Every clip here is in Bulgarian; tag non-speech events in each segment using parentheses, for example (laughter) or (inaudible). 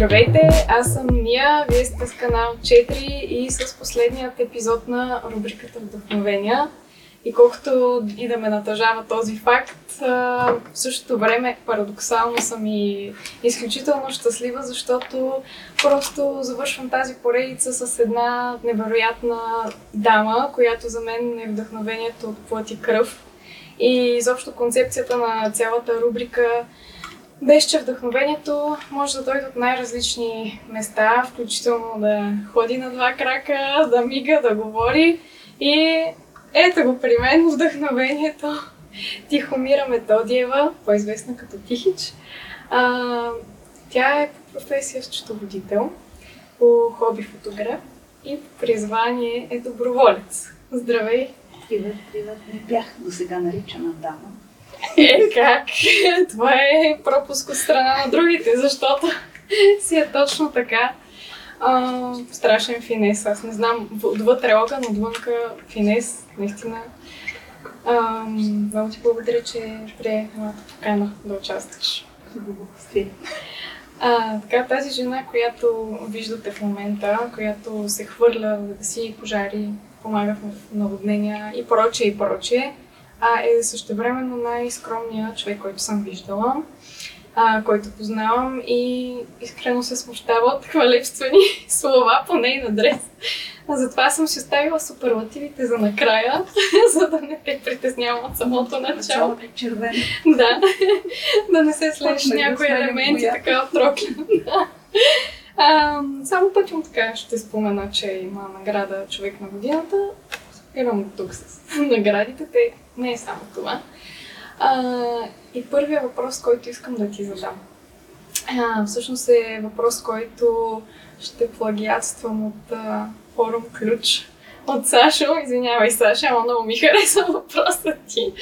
Здравейте, аз съм Ния, вие сте с канал 4 и с последният епизод на рубриката Вдъхновения. И колкото и да ме натъжава този факт, в същото време парадоксално съм и изключително щастлива, защото просто завършвам тази поредица с една невероятна дама, която за мен е вдъхновението от плът и кръв. И изобщо концепцията на цялата рубрика беше, че вдъхновението може да дойде от най-различни места, включително да ходи на два крака, да мига, да говори. И ето го при мен, вдъхновението. Тихомира Методиева, по-известна като Тихич. А, тя е по професия счетоводител, по хоби фотограф и по призвание е доброволец. Здравей! Привет, привет. Не бях до сега наричана дама. Е, как? Това е пропуск от страна на другите, защото си е точно така. А, страшен финес. Аз не знам отвътре огън, отвънка финес. Наистина. А, много ти благодаря, че прие моята покана да участваш. А, така, тази жена, която виждате в момента, която се хвърля да си пожари, помага в наводнения и прочее и прочее, а е същевременно най-скромният човек, който съм виждала, а, който познавам и искрено се смущава от хвалебствени (laughs) слова по нейн адрес. А затова съм си оставила суперлативите за накрая, (laughs) за да не те притеснявам от самото начало. е червено. Да, (laughs) да не се слеш някои елементи така отрокли. А, само пътим така ще спомена, че има награда Човек на годината. Спирам тук с (laughs) наградите. Те не е само това. А, и първият въпрос, който искам да ти задам. А, всъщност е въпрос, който ще плагиатствам от а, форум Ключ от Сашо. Извинявай, Саша, ама много ми хареса (laughs) въпросът ти.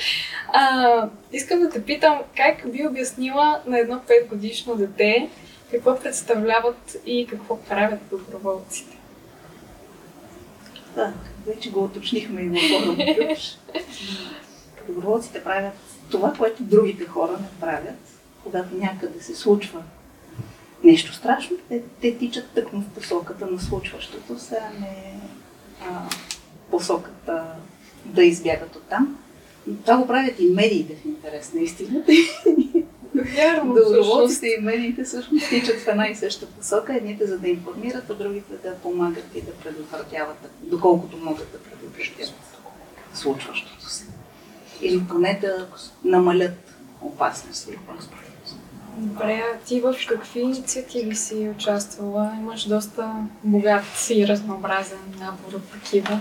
А, искам да те питам, как би обяснила на едно 5 годишно дете какво представляват и какво правят доброволците? Да, вече го уточнихме и форум Ключ. Доброволците правят това, което другите хора не правят. Когато някъде се случва нещо страшно, те, те тичат тъкмо в посоката на случващото се, а не а, посоката да избягат от там. Това го правят и медиите в интерес на истината. Вярно, Доброволците и медиите всъщност тичат в една и съща посока, едните за да информират, а другите да помагат и да предотвратяват, доколкото могат да предотвратяват случващото се. Или поне да намалят опасности. Добре, а ти в какви инициативи си участвала? Имаш доста богат и разнообразен набор от такива.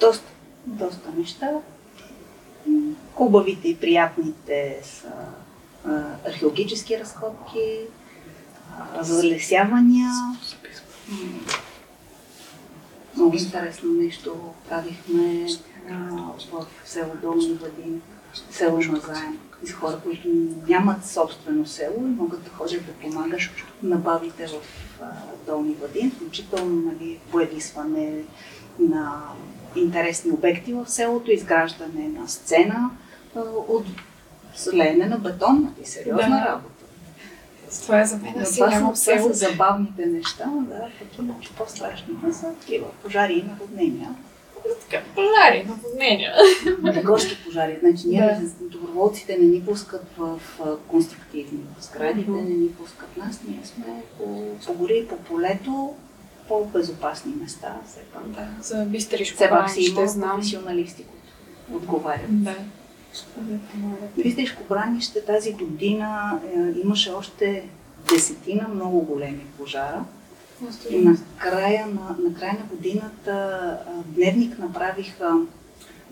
Доста, доста неща. Хубавите и приятните са археологически разходки, залесявания. Много интересно нещо правихме в село Долни Вадин, село Мазаем. За хора, които нямат собствено село и могат да ходят да помагат на бабите в Долни Вадин, включително нали, боядисване на интересни обекти в селото, изграждане на сцена от леене на бетон, нали, сериозна Да. работа. Това е за мен. Аз това, са, нямам село. са забавните неща, да, пък иначе по-страшните са такива пожари и наводнения. Така, пожари, наводнения. (laughs) Горски пожари. Значи ние Да. доброволците не ни пускат в конструктивни сгради, те Мгм. не ни пускат нас. Ние сме по, по гори, по полето, по-безопасни места. Все пак. Да, за бистришко Все пак си има знам. професионалисти, които отговарят. Да. Бистришко бранище тази година е, имаше още десетина много големи пожара. И на края на, на края на годината Дневник направиха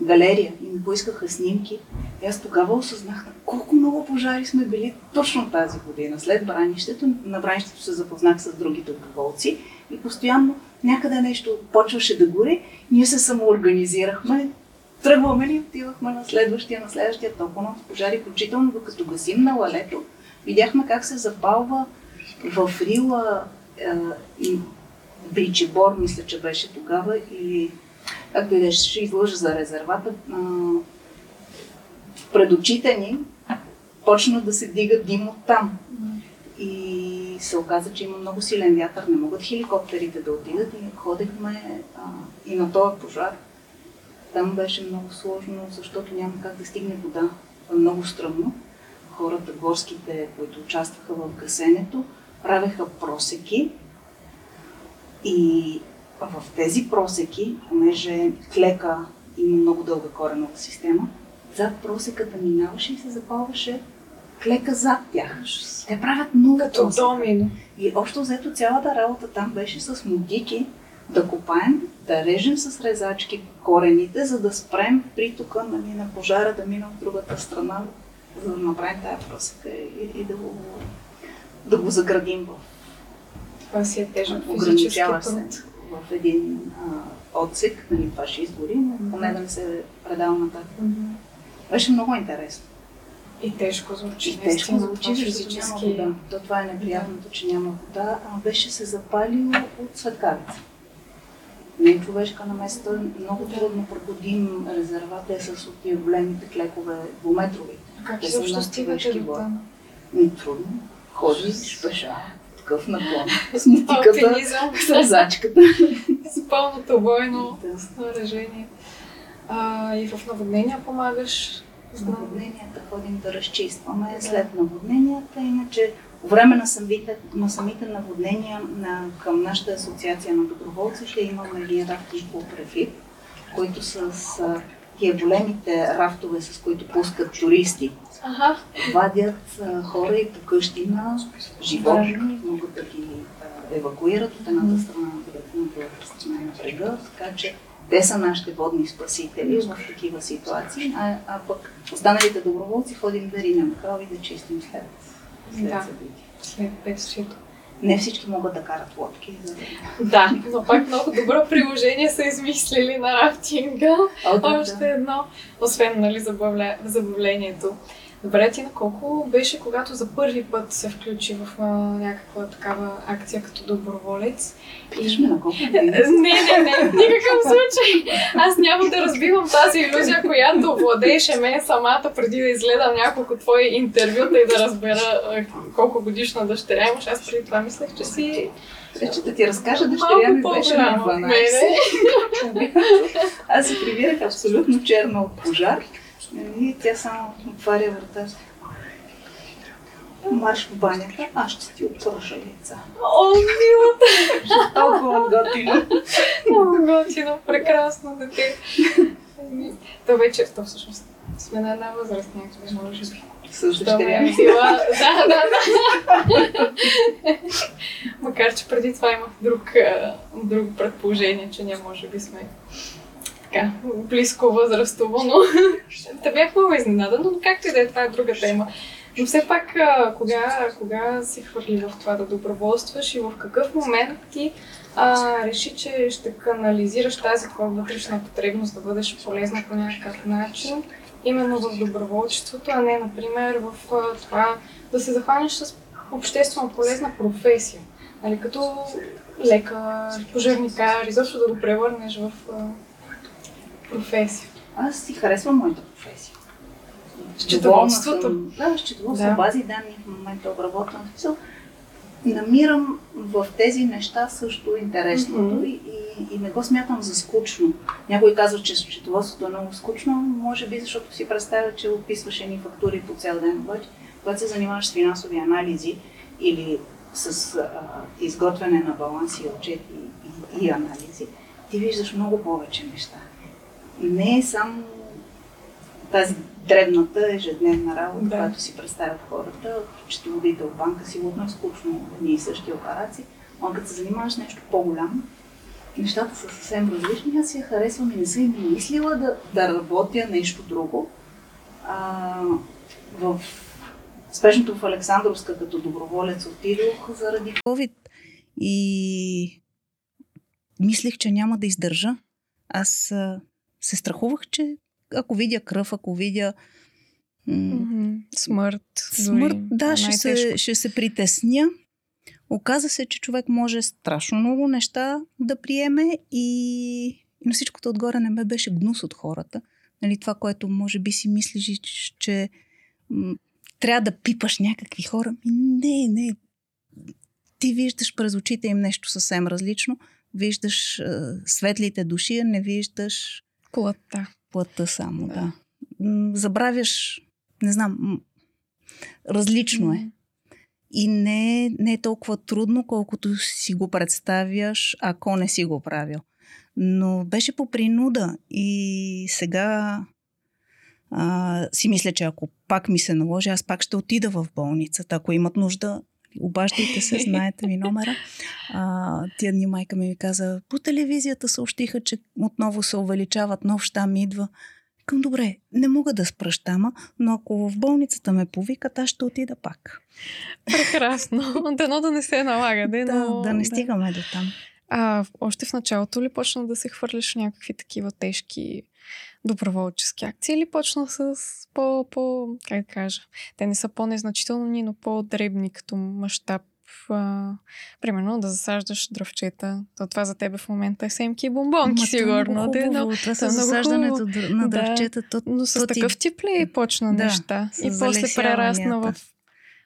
галерия и ми поискаха снимки. И аз тогава осъзнах на колко много пожари сме били точно тази година. След бранището, на бранището се запознах с други доброволци и постоянно някъде нещо почваше да гори. Ние се самоорганизирахме, тръгваме и отивахме на следващия, на следващия толкова пожари, включително докато гасим на лалето. Видяхме как се запалва в Рила е, и Бричебор, мисля, че беше тогава, или както и да е, ще излъжа за резервата, а, пред очите ни почна да се дига дим от там. Се оказа, че има много силен вятър, не могат хеликоптерите да отидат и ходехме а, и на този пожар. Там беше много сложно, защото няма как да стигне вода. Много стръмно. Хората, горските, които участваха в гасенето, правеха просеки и в тези просеки, понеже клека има много дълга коренова система, зад просеката минаваше и се запалваше клека зад тях. Те правят много Като домино. И общо взето цялата работа там беше с мотики да копаем, да режем с резачки корените, за да спрем притока нали, на пожара да мина от другата страна, за да направим тая просека и, и да, го, да го заградим в това си е тежък физически труд. в един а, отсек, нали, това ще изгори, но поне да не се предава нататък. Mm-hmm. Беше много интересно. И тежко звучи. И тежко звучи, защото няма вода. То това е неприятното, че няма вода, а беше се запалил от светкавица. Не е човешка наместа, много трудно проходим резервата е с от тия големите клекове, двуметровите. Как също стигате до там? Ми трудно. Ходиш пеша, такъв наклон. (laughs) С мотиката, (laughs) с резачката. С пълното бойно снаряжение. А, и в наводнения помагаш с наводненията ходим да разчистваме след наводненията. Иначе по време на самите, на самите наводнения на, към нашата асоциация на доброволците имаме един рафтинг кооператив, които с а, тия големите рафтове, с които пускат туристи, ага. вадят а, хора и по къщи на животни, могат да ги а, евакуират от едната страна на другата страна на брега, така че те са нашите водни спасители в такива ситуации, а, а пък останалите доброволци ходим да ринем крав и да чистим след, след да, събитие. След бедствието. Не всички могат да карат лодки. За да, но пак много добро приложение са измислили на рафтинга. О, да, Още да. едно, освен нали, забавля... забавлението. Добре, ти на колко беше, когато за първи път се включи в а, някаква такава акция като доброволец? И... на колко (laughs) Не, не, не, в никакъв случай. Аз няма да разбивам тази иллюзия, която владееше мен самата преди да изгледам няколко твои интервюта и да разбера колко годишна дъщеря имаш. Аз преди това мислех, че си Вече да ти разкажа, дъщеря ми беше на 12. Аз се прибирах абсолютно черна от пожар. И тя само отваря врата. Марш в банята, аз ще ти отпърша яйца. О, милата! Толкова готино. Много готино, прекрасно дете. То вече, то всъщност сме на една възраст, някакви може би. С дъщеря ми. Да, да, да. Макар, че преди това имах друг, друг предположение, че ние може би сме така, близко възрастово, но (laughs) те бях много изненадана, но както и да е, това е друга тема. Но все пак, кога, кога си хвърли в това да доброволстваш и в какъв момент ти а, реши, че ще канализираш тази твоя вътрешна потребност да бъдеш полезна по някакъв начин, именно в доброволчеството, а не, например, в това да се захванеш с обществено полезна професия. Нали, като лекар, пожарникар, изобщо да го превърнеш в професия? Аз си харесвам моята професия. Счетоводството? Да, счетоводство, да. бази данни в момента обработвам. Смисъл, намирам в тези неща също интересното mm-hmm. и, и, и не го смятам за скучно. Някой казва, че счетоводството е много скучно, може би защото си представя, че описваш едни фактури по цял ден. Обаче, когато се занимаваш с финансови анализи или с а, изготвяне на баланси, отчети и, и анализи, ти виждаш много повече неща не е само тази дребната ежедневна работа, да. която си представят хората, счетоводител банка, сигурно е скучно едни и същи операции, но като се занимаваш с нещо по-голямо, нещата са съвсем различни. Аз я харесвам и не съм и мислила да, да работя нещо друго. А, в спешното в Александровска като доброволец отидох заради COVID и мислех, че няма да издържа. Аз се страхувах, че ако видя кръв, ако видя м- смърт, смърт да, ще се, ще се притесня. Оказа се, че човек може страшно много неща да приеме и, на всичкото отгоре не ме беше гнус от хората. Нали, това, което може би си мислиш, че м- трябва да пипаш някакви хора. Ми, не, не. ти виждаш през очите им нещо съвсем различно. Виждаш а, светлите души, а не виждаш плътта. Плътта само, да. да. Забравяш, не знам, различно е. И не, не е толкова трудно, колкото си го представяш, ако не си го правил. Но беше по принуда и сега а, си мисля, че ако пак ми се наложи, аз пак ще отида в болницата. Ако имат нужда, обаждайте се, (laughs) знаете ми номера. А, тия дни майка ми ми каза, по телевизията съобщиха, че отново се увеличават, нов щам идва. Към добре, не мога да спръщама, но ако в болницата ме повикат, аз ще отида пак. Прекрасно. (laughs) Дано да не се налага. Да, но... да не стигаме до там. А още в началото ли почна да се хвърляш някакви такива тежки доброволчески акции или почна с по, по как да кажа, те не са по-незначителни, но по-дребни като мащаб а, примерно да засаждаш дръвчета. То това за тебе в момента е семки и бомбонки, Ма, сигурно. Това, е много хубаво. това са засаждането на дръвчета. Да, то, но с то такъв тип ли почна да, неща? И после прерасна в...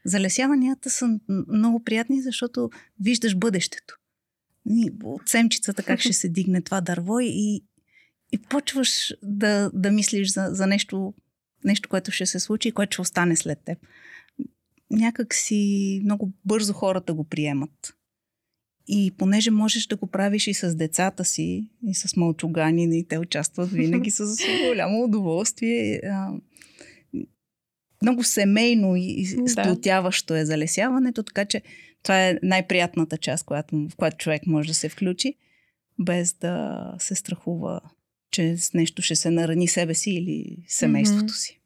Залесяванията са много приятни, защото виждаш бъдещето. От семчицата как ще се дигне това дърво и, и почваш да, да мислиш за, за нещо, нещо, което ще се случи и което ще остане след теб някак си много бързо хората го приемат. И понеже можеш да го правиш и с децата си, и с мълчугани, и те участват винаги с (laughs) голямо удоволствие. Много семейно и сплотяващо е залесяването, така че това е най-приятната част, която, в която човек може да се включи, без да се страхува, че с нещо ще се нарани себе си или семейството си.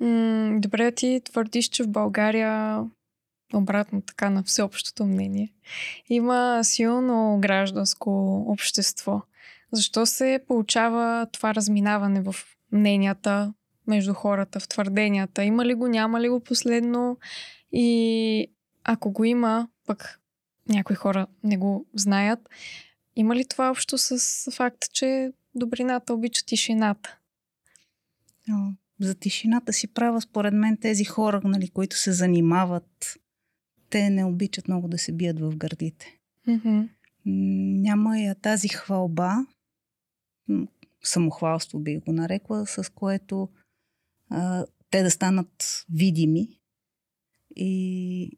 М- добре, ти твърдиш, че в България, обратно така на всеобщото мнение, има силно гражданско общество. Защо се получава това разминаване в мненията между хората, в твърденията? Има ли го, няма ли го последно? И ако го има, пък някои хора не го знаят, има ли това общо с факта, че добрината обича тишината? за тишината си права, според мен, тези хора, нали, които се занимават, те не обичат много да се бият в гърдите. Mm-hmm. Няма я тази хвалба, самохвалство би го нарекла, с което а, те да станат видими и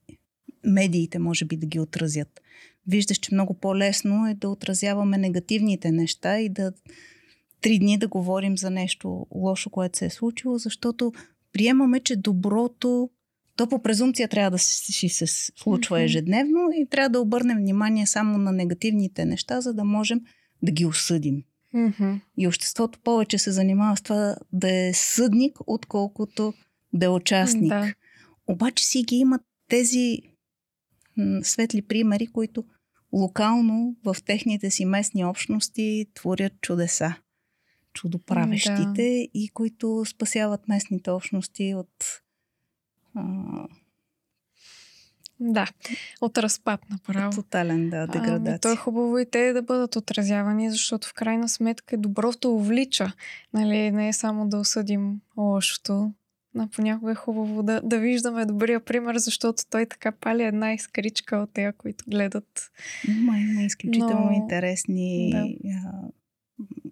медиите може би да ги отразят. Виждаш, че много по-лесно е да отразяваме негативните неща и да три дни да говорим за нещо лошо, което се е случило, защото приемаме, че доброто то по презумпция трябва да си се случва ежедневно и трябва да обърнем внимание само на негативните неща, за да можем да ги осъдим. Mm-hmm. И обществото повече се занимава с това да е съдник, отколкото да е участник. Да. Обаче си ги имат тези м- светли примери, които локално в техните си местни общности творят чудеса чудоправещите да. и които спасяват местните общности от а... Да, от разпад направо. Тотален, да, деградация. А, то е хубаво и те да бъдат отразявани, защото в крайна сметка доброто увлича. Нали, не е само да осъдим лошото. Но понякога е хубаво да, да виждаме добрия пример, защото той така пали една искричка от тея, които гледат. Има, има изключително Но... интересни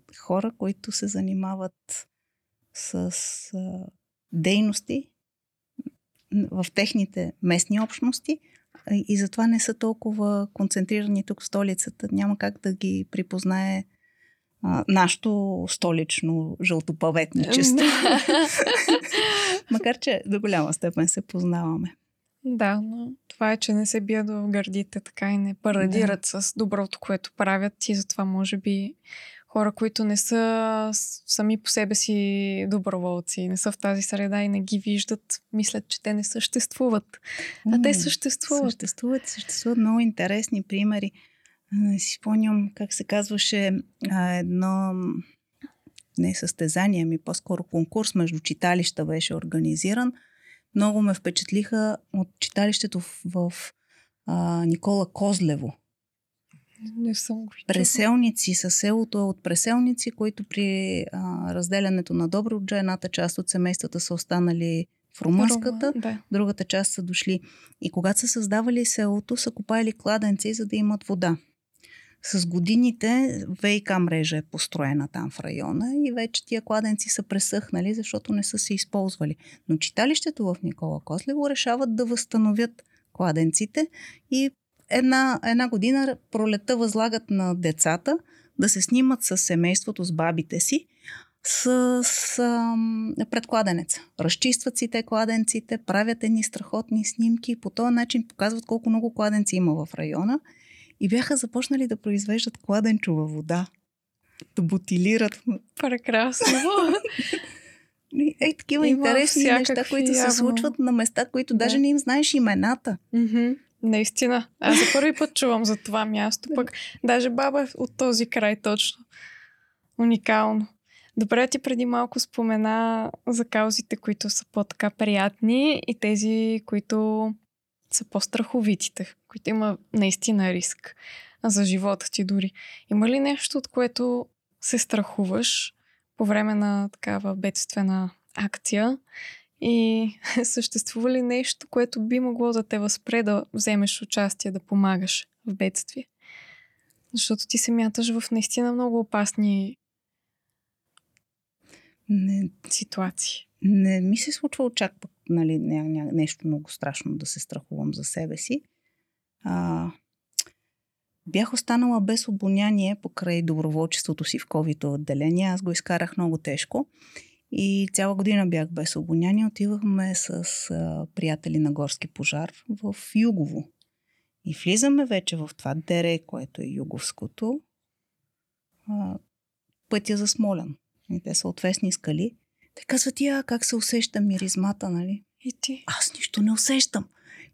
да хора, които се занимават с а, дейности в техните местни общности и затова не са толкова концентрирани тук в столицата. Няма как да ги припознае а, нашето столично жълтопаветничество. (laughs) Макар, че до голяма степен се познаваме. Да, но това е, че не се бият в гърдите така и не парадират да. с доброто, което правят и затова може би хора, които не са сами по себе си доброволци, не са в тази среда и не ги виждат, мислят, че те не съществуват. А те съществуват. Съществуват, съществуват много интересни примери. Си спомням как се казваше едно не състезание, ми по-скоро конкурс между читалища беше организиран. Много ме впечатлиха от читалището в, в а, Никола Козлево не съм го Преселници със селото е от преселници, които при а, разделянето на Добруджа едната част от семействата са останали в румънската, Рума, да. другата част са дошли. И когато са създавали селото, са копали кладенци, за да имат вода. С годините ВИК мрежа е построена там в района и вече тия кладенци са пресъхнали, защото не са се използвали. Но читалището в Никола Кослево решават да възстановят кладенците и една, една година пролета възлагат на децата да се снимат с семейството, с бабите си, с, с ам, пред кладенеца. Разчистват си те кладенците, правят едни страхотни снимки и по този начин показват колко много кладенци има в района и бяха започнали да произвеждат кладенчова вода. Да бутилират. Прекрасно. (laughs) Ей, такива Има интересни неща, които се явно. случват на места, които Да. даже не им знаеш имената. Мгм. Наистина. Аз за първи път чувам за това място. Пък даже баба е от този край точно. Уникално. Добре, ти преди малко спомена за каузите, които са по-така приятни и тези, които са по-страховитите, които има наистина риск за живота ти дори. Има ли нещо, от което се страхуваш по време на такава бедствена акция и (laughs) съществува ли нещо, което би могло да те възпре да вземеш участие, да помагаш в бедствие? Защото ти се мяташ в наистина много опасни Не, ситуации. не ми се случва чак пък нали, ня, ня, нещо много страшно да се страхувам за себе си. А, бях останала без обоняние покрай доброволчеството си в COVID отделение. Аз го изкарах много тежко. И цяла година бях без обоняние. Отивахме с а, приятели на горски пожар в Югово. И влизаме вече в това дере, което е юговското, а, пътя за Смолян. И те са отвесни скали. Те казват, я, как се усеща миризмата, нали? И ти? Аз нищо не усещам.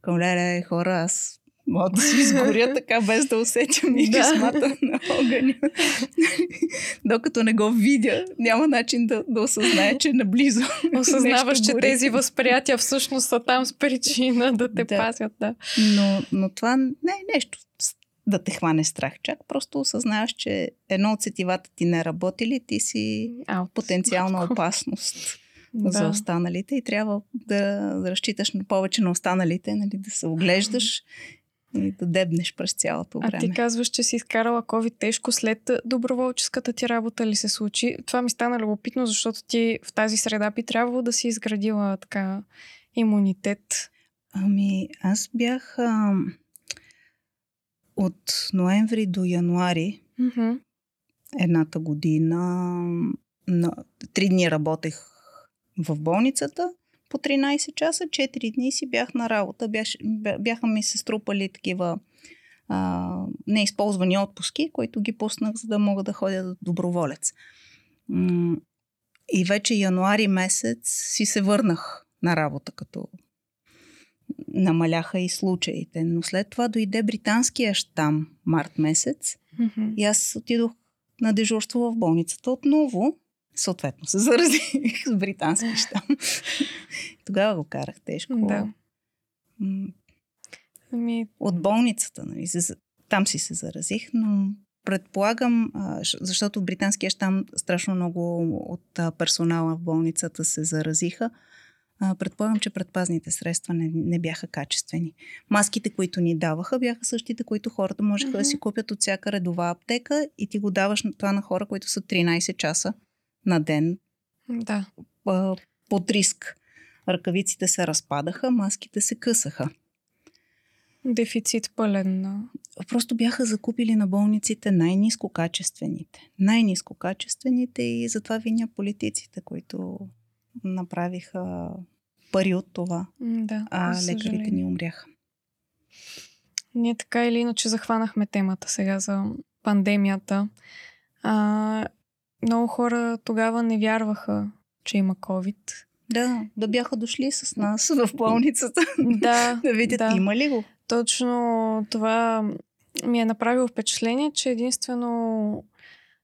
Към леле, хора, аз мога да си изгоря (laughs) така, без да усетя миризмата на огъня. (laughs) Докато не го видя, няма начин да, да осъзнае, че наблизо (laughs) Осъзнаваш, че гори. тези възприятия всъщност са там с причина да те Да. пазят. Да. Но, но това не е нещо да те хване страх. Чак просто осъзнаваш, че едно от сетивата ти не работи ли, ти си Аут. потенциална опасност Да. за останалите и трябва да, да разчиташ на повече на останалите, нали, да се оглеждаш и да дебнеш през цялото А време. ти казваш, че си изкарала COVID тежко след доброволческата ти работа ли се случи? Това ми стана любопитно, защото ти в тази среда би трябвало да си изградила така имунитет. Ами, аз бях а, от ноември до януари Мгм. едната година. На, три дни работех в болницата по 13 часа, 4 дни си бях на работа. Бях, бяха ми се струпали такива а, неизползвани отпуски, които ги пуснах, за да мога да ходя доброволец. М, И вече януари месец си се върнах на работа, като намаляха и случаите. Но след това дойде британския щам март месец Мгм. и аз отидох на дежурство в болницата отново. Съответно се заразих с британски щам. (laughs) Тогава го карах тежко. Да. Ами, От болницата, нали, там си се заразих, но предполагам, защото британския щам страшно много от персонала в болницата се заразиха, а, предполагам, че предпазните средства не, не бяха качествени. Маските, които ни даваха, бяха същите, които хората можеха да си купят от всяка редова аптека и ти го даваш на това на хора, които са 13 часа на ден да. а, под риск. Ръкавиците се разпадаха, маските се късаха. Дефицит пълен. Просто бяха закупили на болниците най-низко качествените. Най-низко качествените и затова виня политиците, които направиха пари от това, Да, а лекарите ни умряха. Ние така или иначе захванахме темата сега за пандемията. А, много хора тогава не вярваха, че има COVID. Да, да бяха дошли с нас в болницата, Да, (laughs) да видят да. има ли го. Точно това ми е направило впечатление, че единствено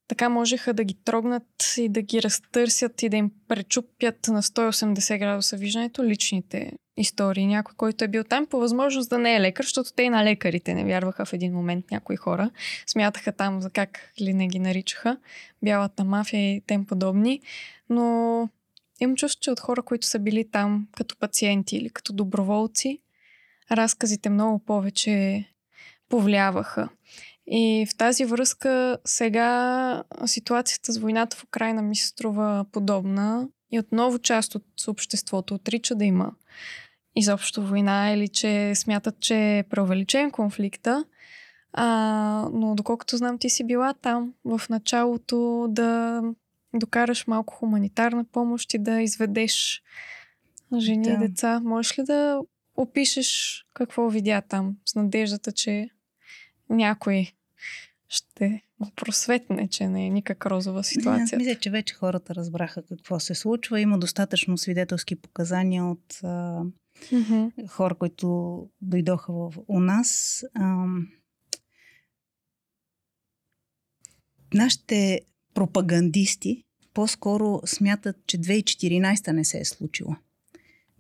така можеха да ги трогнат и да ги разтърсят и да им пречупят на 180 градуса виждането личните истории. Някой, който е бил там, по възможност да не е лекар, защото те и на лекарите не вярваха в един момент някои хора. Смятаха там за как ли не ги наричаха. Бялата мафия и тем подобни. Но имам чувство, че от хора, които са били там като пациенти или като доброволци, разказите много повече повлияваха. И в тази връзка сега ситуацията с войната в Украина ми се струва подобна и отново част от обществото отрича да има изобщо война или че смятат, че е преувеличен конфликта. А, но доколкото знам, ти си била там в началото да докараш малко хуманитарна помощ и да изведеш жени да. и деца. Можеш ли да опишеш какво видя там с надеждата, че някой ще просветне, че не е никак розова ситуация. Аз мисля, че вече хората разбраха какво се случва. Има достатъчно свидетелски показания от а, mm-hmm. хора, които дойдоха в, у нас. А, нашите пропагандисти по-скоро смятат, че 2014 не се е случила.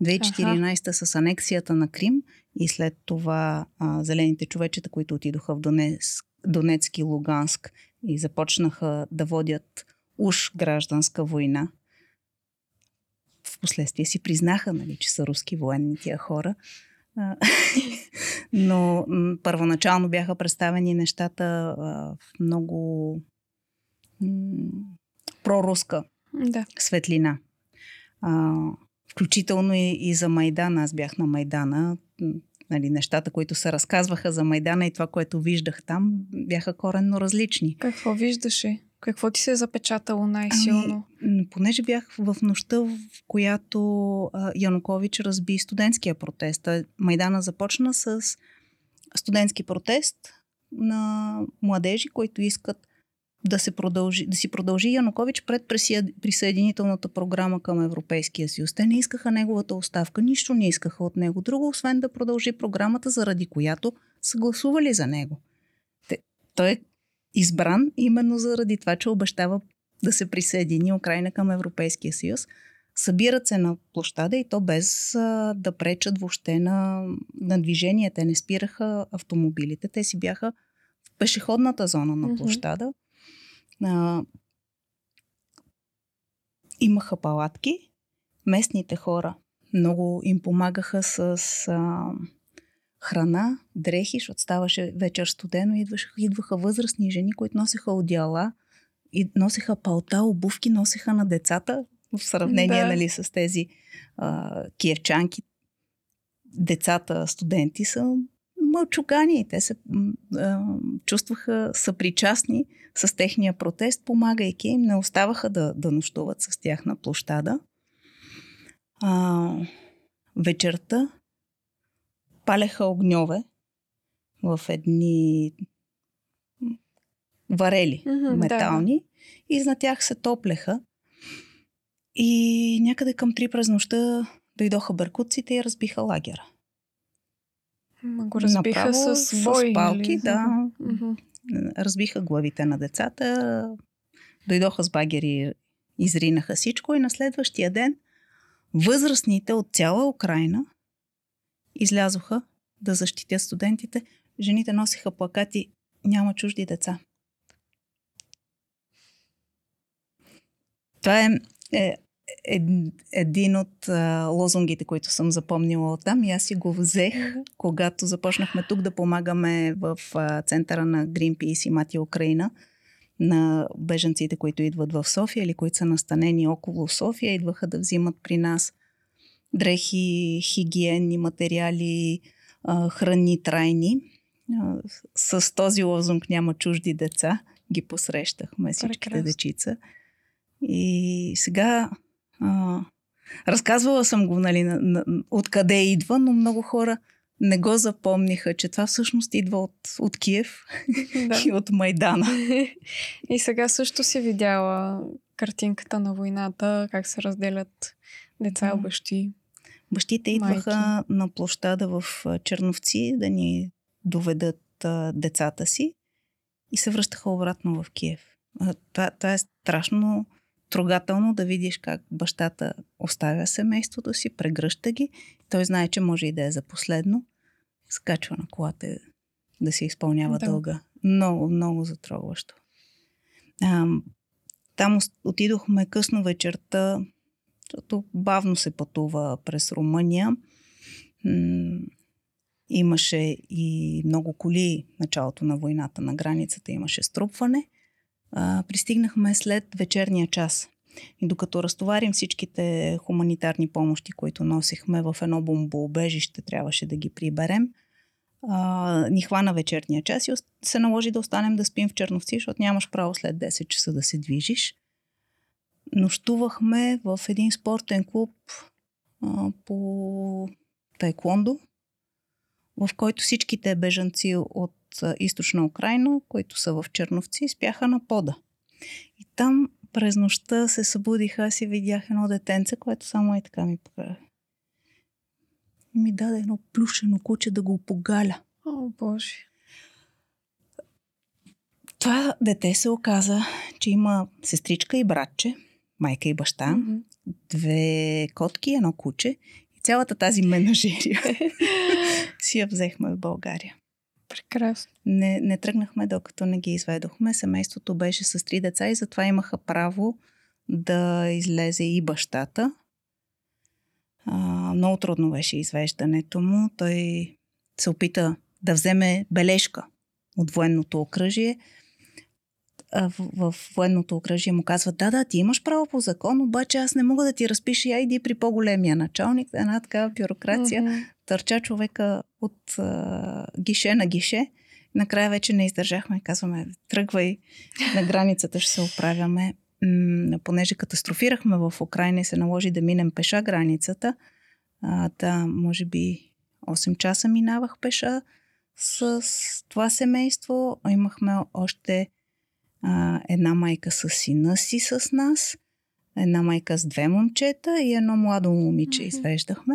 2014 с анексията на Крим и след това а, зелените човечета, които отидоха в Донецк, Донецк и Луганск и започнаха да водят уж гражданска война. Впоследствие си признаха, нали, че са руски военни тия хора. (laughs) Но първоначално бяха представени нещата в много проруска да. светлина. А, включително и, и за Майдана. Аз бях на Майдана. Нали, нещата, които се разказваха за Майдана и това, което виждах там, бяха коренно различни. Какво виждаше? Какво ти се е запечатало най-силно? Ами, понеже бях в нощта, в която а, Янукович разби студентския протест. Майдана започна с студентски протест на младежи, които искат да, се продължи, да си продължи Янукович пред присъединителната програма към Европейския съюз. Те не искаха неговата оставка, нищо не искаха от него друго, освен да продължи програмата, заради която са гласували за него. Те, той е избран именно заради това, че обещава да се присъедини Украина към Европейския съюз. Събират се на площада и то без а, да пречат въобще на, на движение. Те не спираха автомобилите, те си бяха в пешеходната зона на площада. Mm-hmm а, имаха палатки, местните хора много им помагаха с а, храна, дрехи, защото ставаше вечер студено, идваха, идваха възрастни жени, които носеха одеяла и носеха палта, обувки, носеха на децата в сравнение да. нали, с тези а, киевчанки. Децата, студенти са мълчугани. Те се а, чувстваха съпричастни с техния протест, помагайки им. Не оставаха да, да нощуват с тях на площада. А, вечерта палеха огньове в едни варели mm-hmm, метални да. и на тях се топлеха. И някъде към три през нощта дойдоха бъркуците и разбиха лагера. Ма го разбиха Направо, с бой. С палки, или... да. Mm-hmm. Разбиха главите на децата, дойдоха с багери, изринаха всичко и на следващия ден възрастните от цяла Украина излязоха да защитят студентите. Жените носиха плакати «Няма чужди деца». Това е, е един от а, лозунгите, които съм запомнила от там и аз си го взех, mm-hmm. когато започнахме тук да помагаме в а, центъра на Greenpeace и Мати Украина на беженците, които идват в София или които са настанени около София, идваха да взимат при нас дрехи, хигиенни материали, а, храни трайни. А, с този лозунг няма чужди деца. Ги посрещахме всичките Прекрасно. дечица. И сега а, разказвала съм го, нали, на, на, откъде идва, но много хора не го запомниха, че това всъщност идва от, от Киев да. (laughs) и от Майдана. (laughs) И сега също си видяла картинката на войната, как се разделят деца и бащи. Бащите идваха майки. на площада в Черновци да ни доведат а, децата си и се връщаха обратно в Киев. А, това, това е страшно трогателно да видиш как бащата оставя семейството си, прегръща ги. Той знае, че може и да е за последно. Скачва на колата да си изпълнява да. дълга. Много, много затрогващо. А, там отидохме късно вечерта. защото бавно се пътува през Румъния. М- имаше и много коли началото на войната на границата, имаше струпване. А, пристигнахме след вечерния час. И докато разтоварим всичките хуманитарни помощи, които носихме в едно бомбоубежище, трябваше да ги приберем, а, ни хвана вечерния час и се наложи да останем да спим в Черновци, защото нямаш право след 10 часа да се движиш. Нощувахме в един спортен клуб а, по тайкондо, в който всичките бежанци от източна Украина, които са в Черновци, спяха на пода. И там през нощта се събудиха, аз и видях едно детенце, което само и така ми покажа. Ми даде едно плюшено куче да го погаля. О, Боже. Това дете се оказа, че има сестричка и братче, майка и баща, Мгм. две котки, едно куче и цялата тази менажерия (laughs) (laughs) си я взехме в България. Прекрасно. Не, не тръгнахме, докато не ги изведохме. Семейството беше с три деца и затова имаха право да излезе и бащата. А, много трудно беше извеждането му. Той се опита да вземе бележка от военното окръжие. А, в, в военното окръжие му казват, да, да, ти имаш право по закон, обаче аз не мога да ти разпиша, я иди при по-големия началник, една такава бюрокрация Мгм. Търча човека от а, гише на гише. Накрая вече не издържахме и казваме, тръгвай на границата, ще се оправяме. М- понеже катастрофирахме в Украина и се наложи да минем пеша границата, а, да, може би 8 часа минавах пеша с това семейство. Имахме още а, една майка с сина си с нас, една майка с две момчета и едно младо момиче Мгм. извеждахме.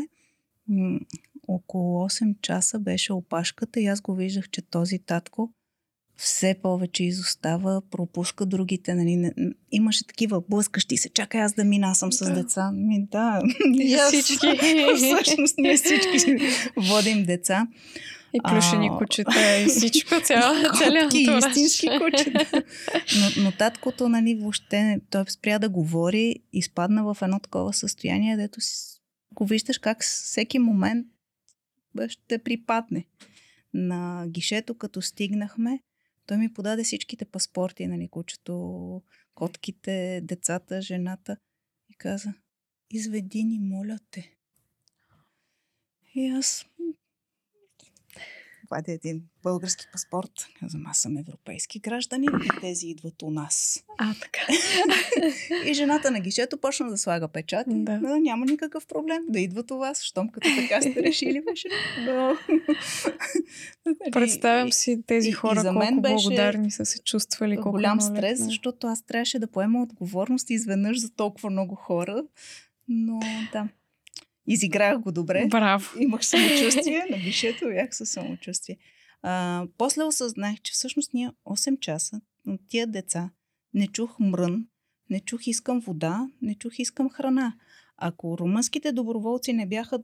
Около 8 часа беше опашката и аз го виждах, че този татко все повече изостава, пропуска другите. Нали, не, имаше такива блъскащи се. Чакай аз да мина, съм с Да. деца. Ми, да, (laughs) Ние всички. (laughs) Всъщност ние всички (laughs) водим деца. И плюшени А, кучета и всичко, цяла, целият антураж. истински кучета. Но, но таткото, нали, въобще той спря да говори, изпадна в едно такова състояние, дето си, го виждаш как всеки момент ще припадне. На гишето, като стигнахме, той ми подаде всичките паспорти, нали, кучето, котките, децата, жената и каза, изведи ни, моля те. И аз вадя един български паспорт. Казвам, аз съм европейски гражданин и тези идват у нас. А, така. (laughs) И жената на гишето почна да слага печати. Да. Да. няма никакъв проблем да идват у вас, щом като така сте решили беше. Да. (laughs) Нали, Представям си тези и- и хора за колко мен беше благодарни са се чувствали. Колко голям е стрес, лесно. защото аз трябваше да поема отговорност изведнъж за толкова много хора. Но да, изиграх го добре. Браво. (laughs) Имах самочувствие, на гишето бях със самочувствие. А, после осъзнах, че всъщност ние 8 часа от тия деца не чух мрън, не чух искам вода, не чух искам храна. Ако румънските доброволци не бяха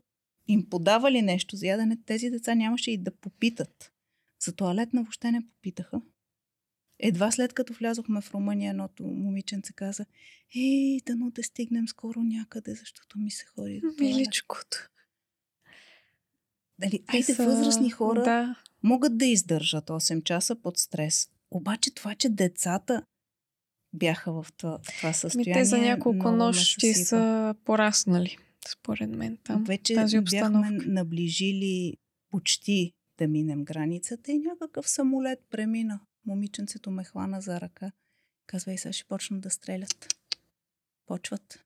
им подавали нещо за ядене, тези деца нямаше и да попитат. За туалетна въобще не попитаха. Едва след като влязохме в Румъния, едното момиченце каза, ей, дано да стигнем скоро някъде, защото ми се ходи. Миличкото. Дали, айде, са- възрастни хора Да. могат да издържат 8 часа под стрес. Обаче това, че децата бяха в това, това Ми, състояние. те за няколко нощи са пораснали, според мен. Там, Вече тази бяхме наближили почти да минем границата и някакъв самолет премина. Момиченцето ме хвана за ръка. Казва и сега ще почнат да стрелят. Почват.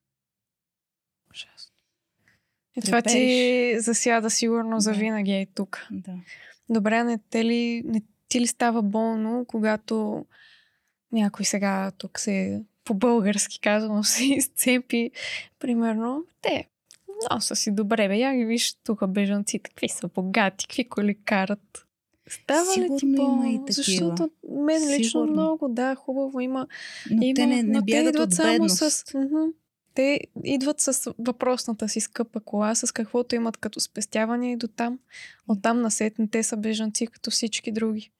Ужасно. И това ти засяда сигурно за Да. винаги е тук. Да. Добре, не, те ли, не ти ли става болно, когато някой сега тук се по-български казано се (laughs) изцепи, примерно, те но са си добре, бе, я ги виж тук бежанците, какви са богати, какви коли карат. Става ли ти по... има и такива. Защото мен лично Сигурно. много, да, хубаво има. Но има те не, не но бягат идват от само с... Те идват с въпросната си скъпа кола, с каквото имат като спестявания и до там. Оттам насетне те са бежанци като всички други.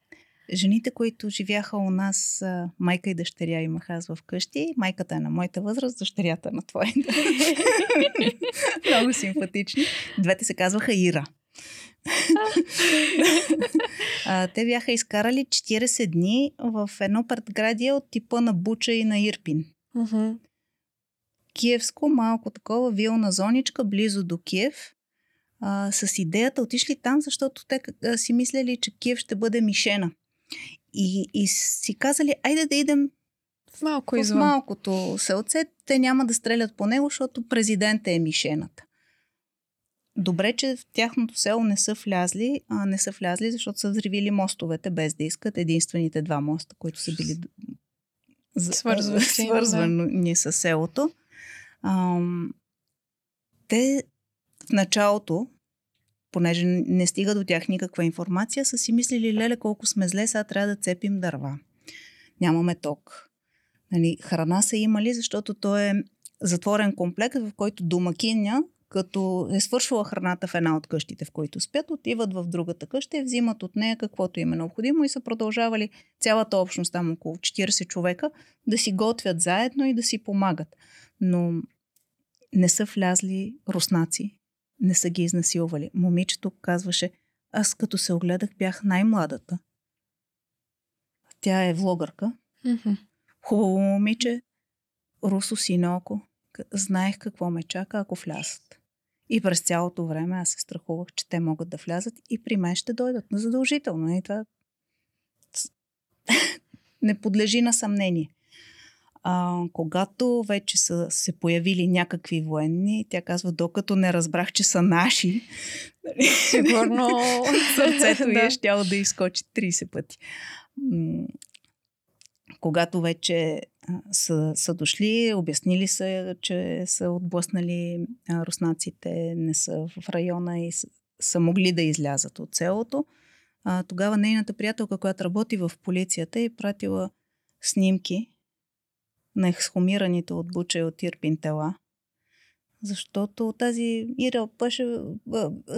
Жените, които живяха у нас, майка и дъщеря имах аз в къщи. Майката е на моята възраст, дъщерята на твоята. (laughs) Много симпатични. Двете се казваха Ира. (laughs) а, те бяха изкарали 40 дни в едно предградие от типа на Буча и на Ирпин. Uh-huh. Киевско, малко такова вилна зоничка, близо до Киев. А, с идеята отишли там, защото те а, си мислели, че Киев ще бъде мишена. И, и си казали, айде да идем В малко в извън. малкото селце. Те няма да стрелят по него, защото президента е мишената. Добре, че в тяхното село не са влязли, а не са влязли, защото са взривили мостовете без да искат. Единствените два моста, които са били свързвани с селото. Ам, те в началото, понеже не стига до тях никаква информация, са си мислили, леле, колко сме зле, сега трябва да цепим дърва. Нямаме ток. Нали, храна са имали, защото то е затворен комплект, в който домакиня, като е свършила храната в една от къщите, в които спят, отиват в другата къща и взимат от нея каквото им е необходимо и са продължавали цялата общност, там около 40 човека, да си готвят заедно и да си помагат. Но не са влязли руснаци, не са ги изнасилвали. Момичето казваше, аз като се огледах бях най-младата. Тя е влогърка, Мгм. Хубаво момиче, русо синоко. Знаех какво ме чака, ако влязат. И през цялото време аз се страхувах, че те могат да влязат и при мен ще дойдат. Но задължително. И това (laughs) не подлежи на съмнение. А, когато вече са се появили някакви военни, тя казва, докато не разбрах, че са наши, Сигурно. (laughs) сърцето й Да. е щяло да изкочи 30 пъти. Когато вече са, са дошли, обяснили са, че са отблъснали руснаците, не са в района и са, са могли да излязат от селото, а, тогава нейната приятелка, която работи в полицията, е пратила снимки на ексхумираните от Буча и от Ирпин тела. Защото тази Ира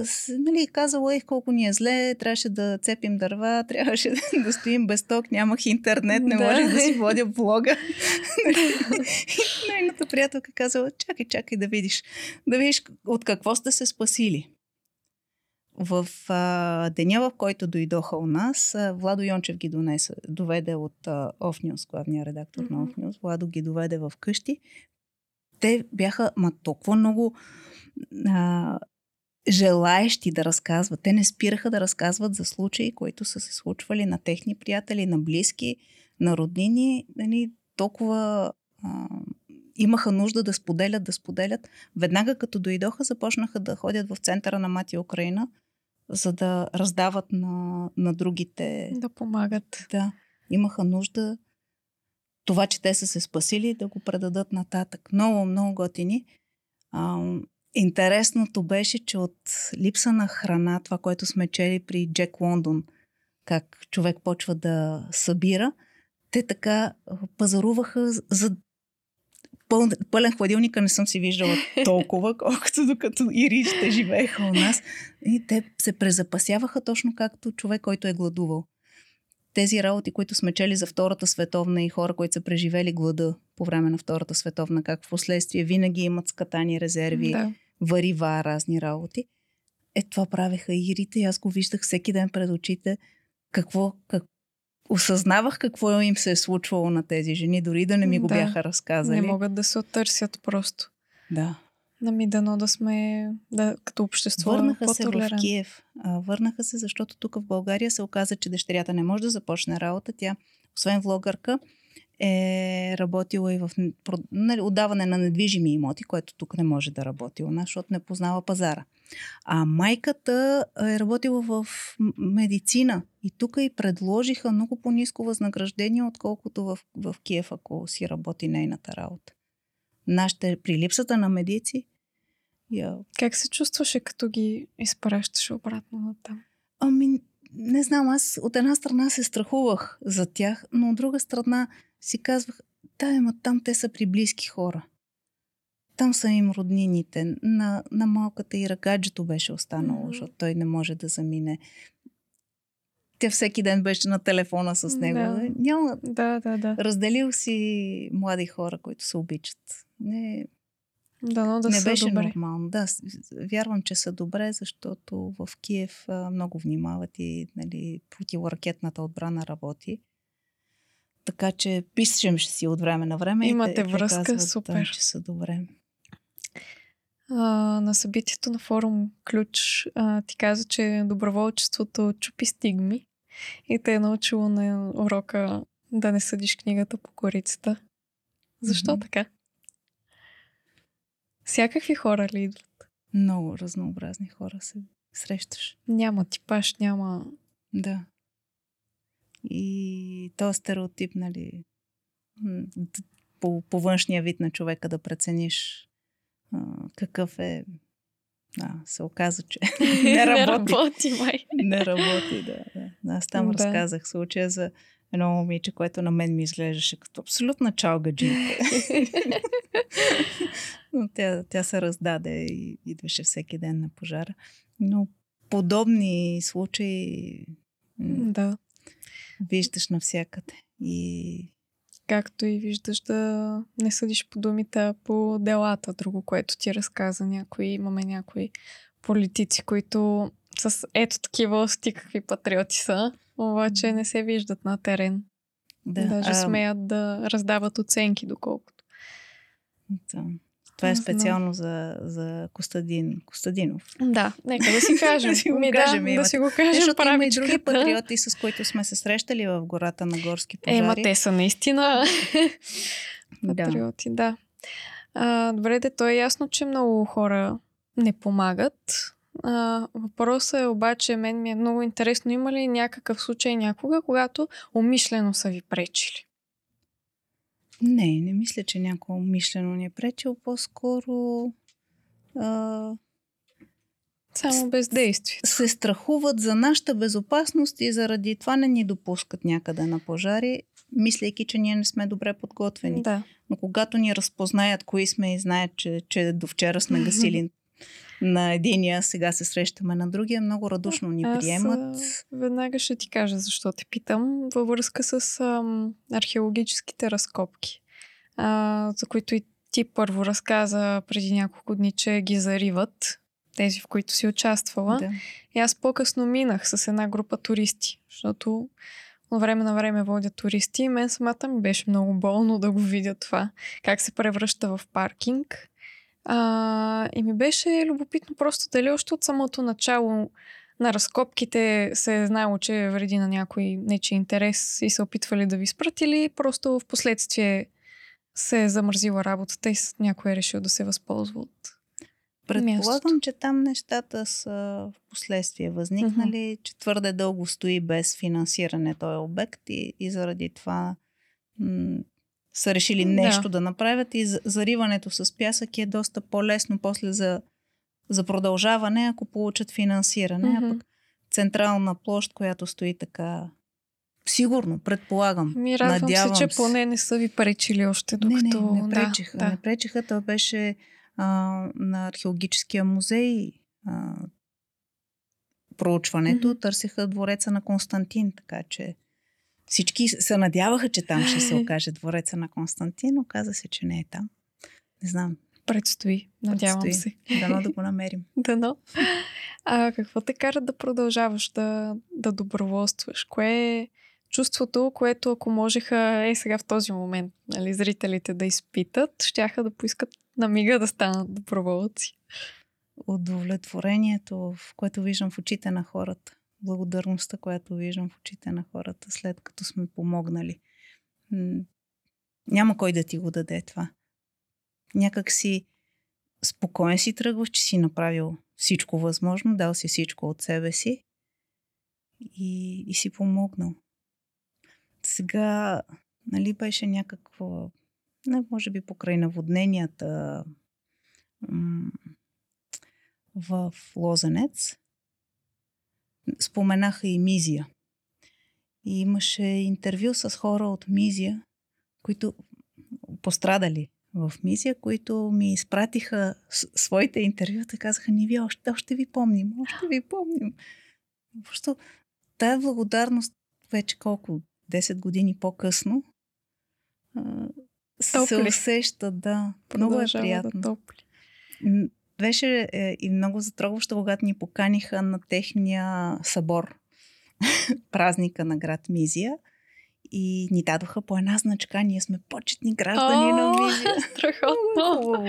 с- нали, казала, ех, колко ни е зле, трябваше да цепим дърва, (laughs) трябваше да стоим без ток, нямах интернет, не Да. може да си водя блога. (laughs) И Нейната приятелка казала, чакай, чакай да видиш, да видиш от какво сте се спасили. В а, деня, в който дойдоха у нас, а, Владо Йончев ги донесе, доведе от а, Off News, главния редактор на Мгм. Off News. Владо ги доведе в къщи. Те бяха ма толкова много а, желаещи да разказват. Те не спираха да разказват за случаи, които са се случвали на техни приятели, на близки, на роднини. Нали, толкова а, имаха нужда да споделят, да споделят. Веднага като дойдоха, започнаха да ходят в центъра на Мати Украина, за да раздават на, на другите. да помагат. Да, имаха нужда това, че те са се спасили, да го предадат нататък. Много, много готини. А, интересното беше, че от липса на храна, това, което сме чели при Джек Лондон, как човек почва да събира, те така пазаруваха за пълен, пълен хладилника не съм си виждала (laughs) толкова, колкото докато иричите живееха у нас. И те се презапасяваха точно както човек, който е гладувал. Тези работи, които сме чели за Втората световна и хора, които са преживели глада по време на Втората световна, как в последствие винаги имат скатани резерви, Да. варива, разни работи. Е, това правеха ирите и аз го виждах всеки ден пред очите. Какво, как, осъзнавах какво им се е случвало на тези жени, дори да не ми го Да. бяха разказали. Не могат да се оттърсят просто. Да. Нами дано да сме да, като общество Върнаха се в. Киев. Върнаха се, защото тук в България се оказа, че дъщерята не може да започне работа. Тя, освен влогърка, е работила и в нали, отдаване на недвижими имоти, което тук не може да работи у нас, защото не познава пазара. А майката е работила в медицина и тук и предложиха много по-низко възнаграждение, отколкото в, в Киев, ако си работи нейната работа. Нашите, при липсата на медици, я Как се чувстваше, като ги изпращаше обратно на там? Ами, не знам, аз от една страна се страхувах за тях, но от друга страна си казвах, да, ама там те са при близки хора. Там са им роднините. На, на малката и ръгаджето беше останало, Мгм. защото той не може да замине. Тя всеки ден беше на телефона с него. Да. Няма. Да, да, да. Разделил си млади хора, които се обичат. Не, Дано да не беше добре. нормално. Да, вярвам, че са добре, защото в Киев а, много внимават и нали, противоракетната отбрана работи. Така че пишем си от време на време. Имате и те, връзка, казват, супер. Да, че са добре. А, на събитието на форум Ключ а, ти каза, че доброволчеството чупи стигми и те е научило на урока да не съдиш книгата по корицата. Защо Мгм. така? Всякакви хора ли идват? Много разнообразни хора се срещаш. Няма типаж, няма... Да. И този стереотип, нали, по, по външния вид на човека да прецениш а, какъв е, а, се оказа, че (laughs) не работи. работи, май. не работи, да. да. Аз там Да. разказах случая за едно момиче, което на мен ми изглеждаше като абсолютна чалгаджийка. (laughs) Но тя, тя се раздаде и идваше всеки ден на пожара. Но подобни случаи Да. виждаш навсякъде. И Както и виждаш да не съдиш по думите, а по делата. Друго, което ти разказа някои. Имаме някои политици, които с ето такива сти какви патриоти са, обаче не се виждат на терен. да, Даже а, смеят да раздават оценки, доколкото. Да. Това е специално за, за Костадин, Костадинов. Да, нека да си (laughs) кажем. Да си го Ми кажем, да, да си го кажем Защото има и други правичката. патриоти, с които сме се срещали в гората на горски пожари. Ема те са наистина (laughs) (laughs) да. патриоти, да. А, добре, де, то е ясно, че много хора не помагат. А, въпросът е обаче, мен ми е много интересно, има ли някакъв случай някога, когато умишлено са ви пречили? Не, не мисля, че някой умишлено ни е пречил. По-скоро а, Само бездействие. се страхуват за нашата безопасност и заради това не ни допускат някъде на пожари, мислейки, че ние не сме добре подготвени. Да. Но когато ни разпознаят кои сме и знаят, че, че до вчера сме (laughs) гасили на единия, сега се срещаме на другия, много радушно ни Аз, приемат. веднага ще ти кажа защо те питам. Във връзка с ам, археологическите разкопки, а, за които и ти първо разказа преди няколко дни, че ги зариват, тези в които си участвала. Да. И аз по-късно минах с една група туристи, защото от време на време водя туристи и мен самата ми беше много болно да го видя това, как се превръща в паркинг. А, и ми беше любопитно просто дали още от самото начало на разкопките се е знаело, че вреди на някой нечи интерес и са опитвали да ви спрат или просто в последствие се е замързила работата и някой е решил да се възползва от Предполагам, мястото. че там нещата са в последствие възникнали, че твърде дълго стои без финансиране този обект и, и заради това м- са решили Да. нещо да направят и за- зариването с пясък е доста по-лесно после за, за продължаване, ако получат финансиране. Мгм. А пък централна площ, която стои така сигурно, предполагам. Ми радвам надявам се, че поне не са ви пречили още, не, докато... не, не пречиха. Да, Не пречиха. Той беше а, на археологическия музей а, проучването. Мгм. Търсиха двореца на Константин, така че всички се надяваха, че там ще се (laughs) окаже двореца на Константин. Оказа се, че не е там. Не знам. предстои. Надявам Предстои. се. Дано да (laughs) го намерим. Дано. А какво те кара да продължаваш да, да доброволстваш? Кое е чувството, което ако можеха е сега в този момент нали, зрителите да изпитат, щяха да поискат на мига да станат доброволци? Удовлетворението, в което виждам в очите на хората. Благодарността, която виждам в очите на хората, след като сме помогнали. Няма кой да ти го даде това. Някак си спокоен си тръгваш, че си направил всичко възможно, дал си всичко от себе си и, и си помогнал. Сега, нали, беше някакво, не, може би покрай наводненията в Лозенец, споменаха и Мизия. И имаше интервю с хора от Мизия, които пострадали в Мизия, които ми изпратиха своите интервюта и казаха, ние ви още, още ви помним, още ви помним. Просто тая благодарност вече колко 10 години по-късно а, се Топли. усеща, да. Много е приятно. Да топли. Беше е, и много затрогващо, когато ни поканиха на техния събор, (laughs) празника на град Мизия. И ни дадоха по една значка. Ние сме почетни граждани на Мизия. (laughs) Страхотно.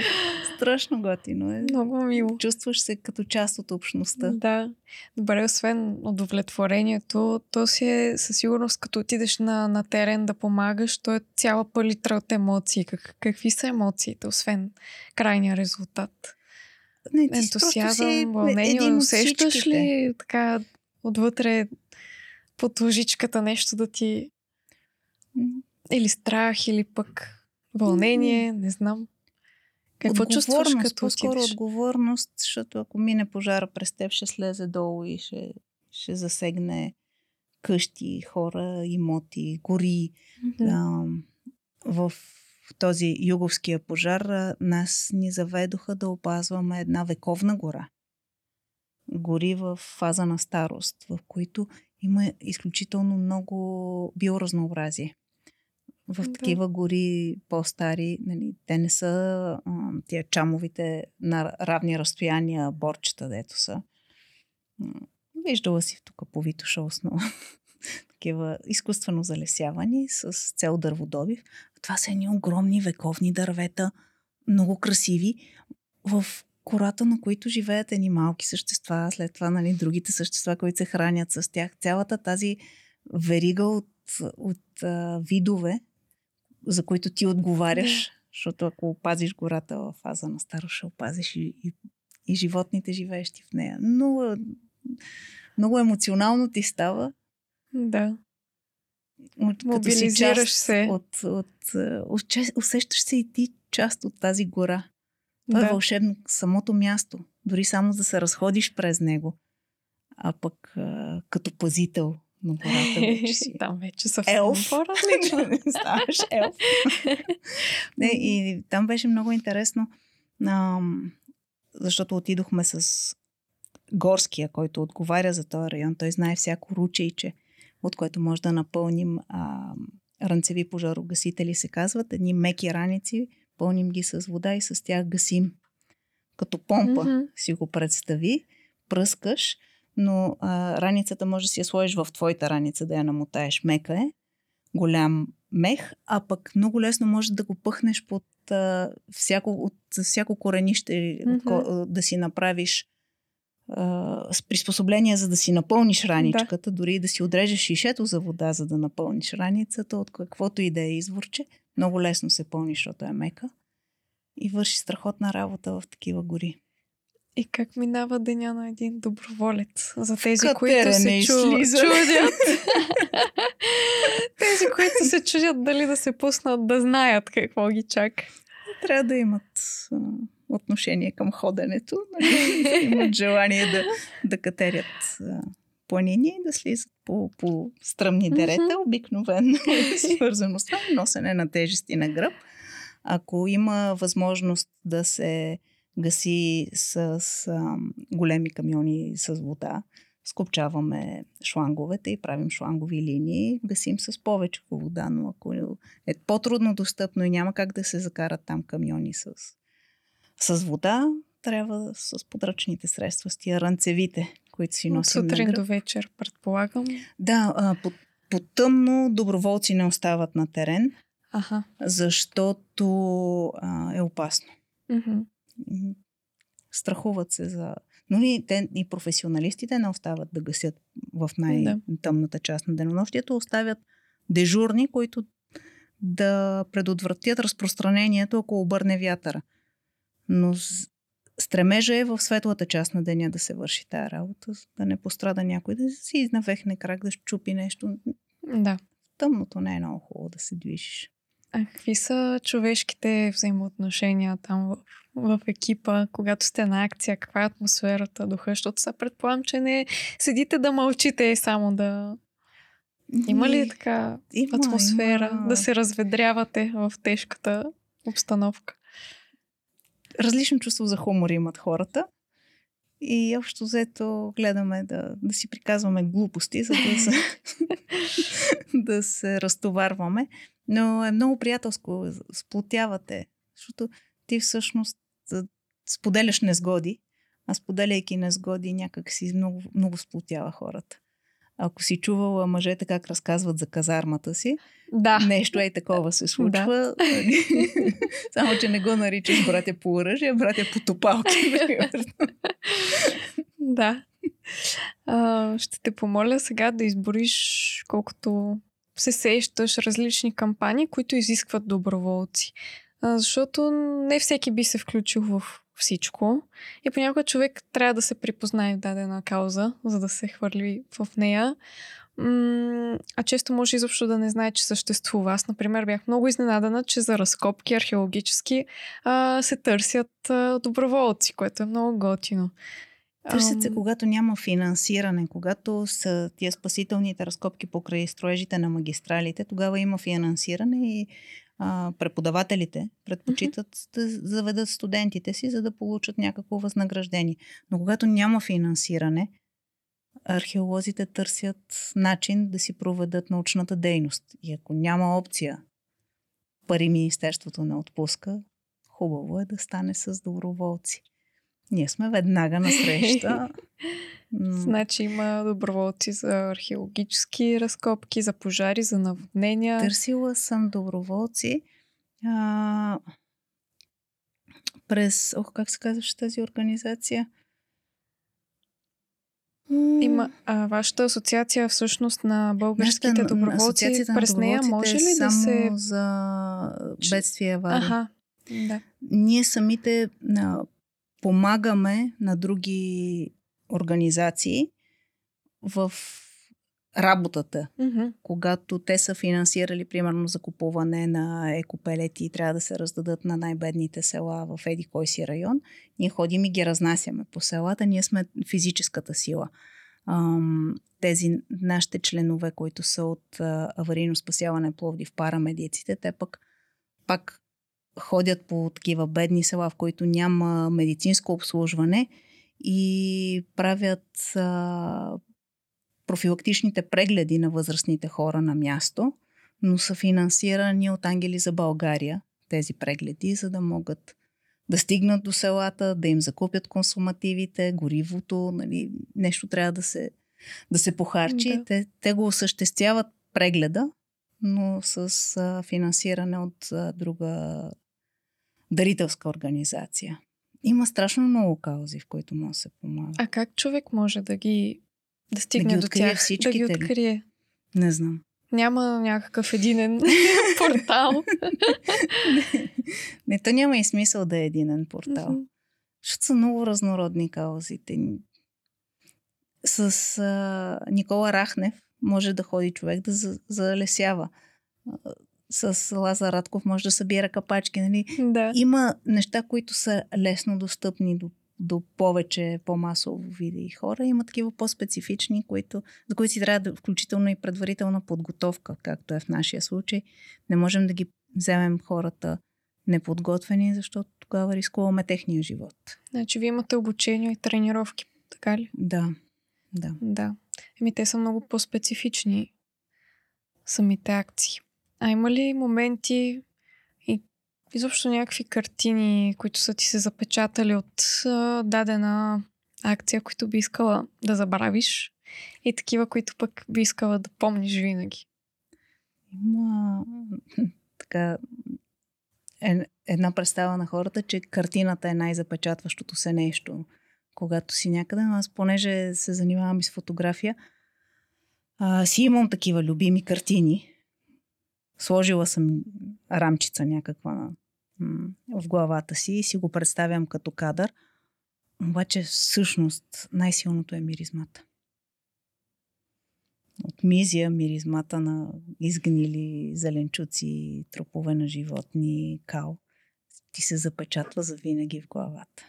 Страшно готино е. Много мило. Чувстваш се като част от общността. Да. Добре, освен удовлетворението, то си е със сигурност, като отидеш на, на терен да помагаш, то е цяла палитра от емоции. Как, какви са емоциите, освен крайния резултат? Не, ти си просто си Ентусиазъм, вълнение, усещаш всичките. ли така отвътре под лъжичката нещо да ти... Или страх, или пък вълнение, не знам. Какво чувстваш като по-скоро отидеш? отговорност, защото ако мине пожара през теб, ще слезе долу и ще, ще засегне къщи, хора, имоти, гори. Мгм. А, в този юговския пожар нас ни заведоха да опазваме една вековна гора. Гори в фаза на старост, в които има изключително много биоразнообразие. В Да. такива гори по-стари, нали, те не са а, тия чамовите на равни разстояния борчета, дето са. Виждала си тук по Витоша основа такива изкуствено залесявани с цел дърводобив. Това са едни огромни вековни дървета, много красиви, в кората, на които живеят едни малки същества, след това нали, другите същества, които се хранят с тях. Цялата тази верига от, от а, видове, за които ти отговаряш, защото ако опазиш гората в фаза на старо, ще опазиш и, и, и животните, живеещи в нея. Много, много емоционално ти става. Да. От, Мобилизираш част се. От, от, е, усче- усещаш се и ти част от тази гора. Това Да. е вълшебно самото място. Дори само да се разходиш през него. А пък а, като пазител на гората вече си. (laughs) Там вече съвсем Елф. по-различно. (laughs) Ставаш елф. (laughs) Не, и там беше много интересно, а, защото отидохме с горския, който отговаря за този район. Той знае всяко ручейче, от което може да напълним а, ранцеви пожарогасители, се казват. Едни меки раници, пълним ги с вода и с тях гасим. Като помпа Мгм. си го представи, пръскаш, но а, раницата може да си я сложиш в твоята раница, да я намотаеш. Мека е, голям мех, а пък много лесно може да го пъхнеш под а, всяко, от всяко коренище, а, да си направиш с приспособление, за да си напълниш раничката, дори и да си отрежеш шишето за вода, за да напълниш раницата, от каквото и да е изворче. Много лесно се пълни, защото е мека. И върши страхотна работа в такива гори. И как минава деня на един доброволец? За тези, които се чу... чудят. (laughs) тези, които се чудят дали да се пуснат, да знаят какво ги чака. Трябва да имат отношение към ходенето, нали? (laughs) имат желание да, да катерят планини и да слизат по, по стръмни дерета. Обикновено е свързано с това носене на тежести на гръб. Ако има възможност да се гаси с, с големи камиони с вода, скопчаваме шланговете и правим шлангови линии, гасим с повече вода, но ако е по-трудно достъпно и няма как да се закарат там камиони с, с вода, трябва с подръчните средства, с тия ранцевите, които си От носим на сутрин до вечер, предполагам. Да, а, по, по тъмно доброволци не остават на терен, Аха. защото а, е опасно. М, Страхуват се за... Но и, те, и професионалистите не остават да гасят в най-тъмната част на денонощието, оставят дежурни, които да предотвратят разпространението, ако обърне вятъра. Но стремежа е в светлата част на деня да се върши тая работа, да не пострада някой, да си изнавехне крак, да щупи нещо. Да. Тъмното не е много хубаво да се движиш. А какви са човешките взаимоотношения там в, в екипа, когато сте на акция? Каква е атмосферата, духа? Защото се предполагам, че не седите да мълчите и само да... Има ли така има, атмосфера има. да се разведрявате в тежката обстановка? Различно чувство за хумор имат хората. И общо взето гледаме да, да си приказваме глупости, за да се, (laughs) да се разтоварваме. Но е много приятелско, сплотявате, защото ти всъщност споделяш незгоди, а споделяйки незгоди някак си много, много сплотява хората. Ако си чувала мъжете как разказват за казармата си, да. нещо е такова се случва. Да. (laughs) Само, че не го наричаш братя по оръжие, братя по топалки. (laughs) да. А, ще те помоля сега да избориш колкото се сещаш различни кампании, които изискват доброволци. А, защото не всеки би се включил в всичко. И понякога човек трябва да се припознае в дадена кауза, за да се хвърли в нея. а често може изобщо да не знае, че съществува. Аз, например, бях много изненадана, че за разкопки археологически а, се търсят а, доброволци, което е много готино. Търсят се, когато няма финансиране, когато са тия спасителните разкопки покрай строежите на магистралите, тогава има финансиране и а, преподавателите предпочитат mm-hmm. да заведат студентите си, за да получат някакво възнаграждение. Но когато няма финансиране, археолозите търсят начин да си проведат научната дейност. И ако няма опция, пари Министерството не отпуска, хубаво е да стане с доброволци. Ние сме веднага на среща. (laughs) Значи има доброволци за археологически разкопки, за пожари, за наводнения. Търсила съм доброволци. А, през... Ох, как се казваше тази организация? Има а, вашата асоциация всъщност на българските Нашата, доброволци. През на нея може ли да се... за бедствия аварии. Ага, да. Ние самите а, помагаме на други организации в работата. Mm-hmm. Когато те са финансирали, примерно, закупуване на екопелети и трябва да се раздадат на най-бедните села в еди кой си район, ние ходим и ги разнасяме по селата. Ние сме физическата сила. Ам, тези нашите членове, които са от аварийно спасяване Пловдив, парамедиците, те пък пак ходят по такива бедни села, в които няма медицинско обслужване и правят а, профилактичните прегледи на възрастните хора на място, но са финансирани от Ангели за България тези прегледи, за да могат да стигнат до селата, да им закупят консумативите, горивото, нали, нещо трябва да се, да се похарчи. Да. Те, те го осъществяват прегледа, но с а, финансиране от а, друга дарителска организация. Има страшно много каузи, в които може да се помага. А как човек може да ги да стигне да ги до тях, да ги открие? Ли? Не знам. Няма някакъв единен (laughs) портал. не, не, то няма и смисъл да е единен портал. Mm-hmm. Защото са много разнородни каузите. С а, Никола Рахнев може да ходи човек да залесява с Лазар Радков може да събира капачки. Нали? Да. Има неща, които са лесно достъпни до, до повече, по-масово види хора. Има такива по-специфични, които, за които си трябва да, включително и предварителна подготовка, както е в нашия случай. Не можем да ги вземем хората неподготвени, защото тогава рискуваме техния живот. Значи вие имате обучение и тренировки, така ли? Да. Да. Да. Еми, те са много по-специфични самите акции. А има ли моменти и изобщо някакви картини, които са ти се запечатали от а, дадена акция, които би искала да забравиш и такива, които пък би искала да помниш винаги? Има (laughs) така е, една представа на хората, че картината е най-запечатващото се нещо, когато си някъде. Аз, понеже се занимавам и с фотография, а, си имам такива любими картини, Сложила съм рамчица някаква в главата си и си го представям като кадър. Обаче всъщност най-силното е миризмата. От мизия миризмата на изгнили зеленчуци, тропове на животни, кал, ти се запечатва за винаги в главата.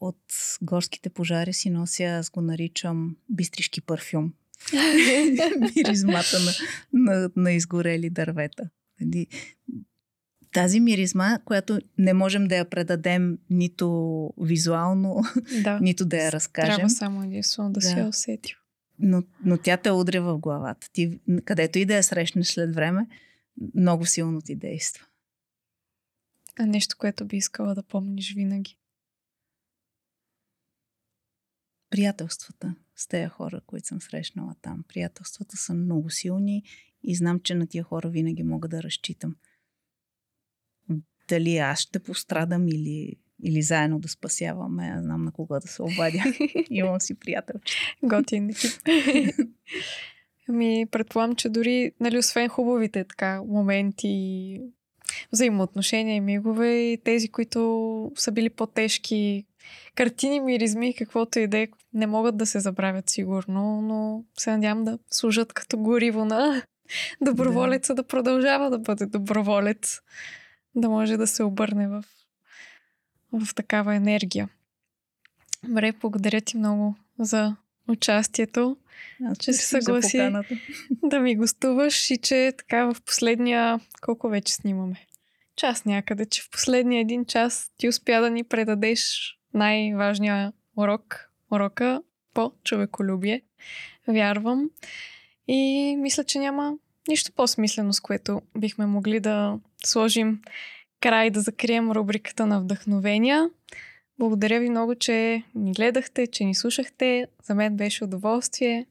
От горските пожари си нося, аз го наричам бистришки парфюм. (laughs) Миризмата на, на, на изгорели дървета. Нали, тази миризма, която не можем да я предадем нито визуално, Да. (laughs) нито да я разкажем. Трябва само единствено да, Да. си я усетил. но, но тя те удря в главата. Ти, където и да я срещнеш след време, много силно ти действа. А нещо, което би искала да помниш винаги. Приятелствата с тези хора, които съм срещнала там. Приятелствата са много силни и знам, че на тия хора винаги мога да разчитам. Дали аз ще пострадам или, или заедно да спасяваме, аз знам на кога да се обадя. (laughs) Имам си приятелче. Готин екип. (laughs) Ами, предполагам, че дори, нали, освен хубавите така моменти, взаимоотношения и мигове, и тези, които са били по-тежки, картини, миризми, каквото и да е, не могат да се забравят сигурно, но се надявам да служат като гориво на (laughs) доброволеца да, да продължава да бъде доброволец, да може да се обърне в, в такава енергия. Добре, благодаря ти много за участието, Аз че се съгласи (laughs) да ми гостуваш и че така в последния... Колко вече снимаме? Час някъде, че в последния един час ти успя да ни предадеш най-важния урок, урока по човеколюбие. Вярвам. И мисля, че няма нищо по-смислено, с което бихме могли да сложим край да закрием рубриката на вдъхновения. Благодаря ви много, че ни гледахте, че ни слушахте. За мен беше удоволствие.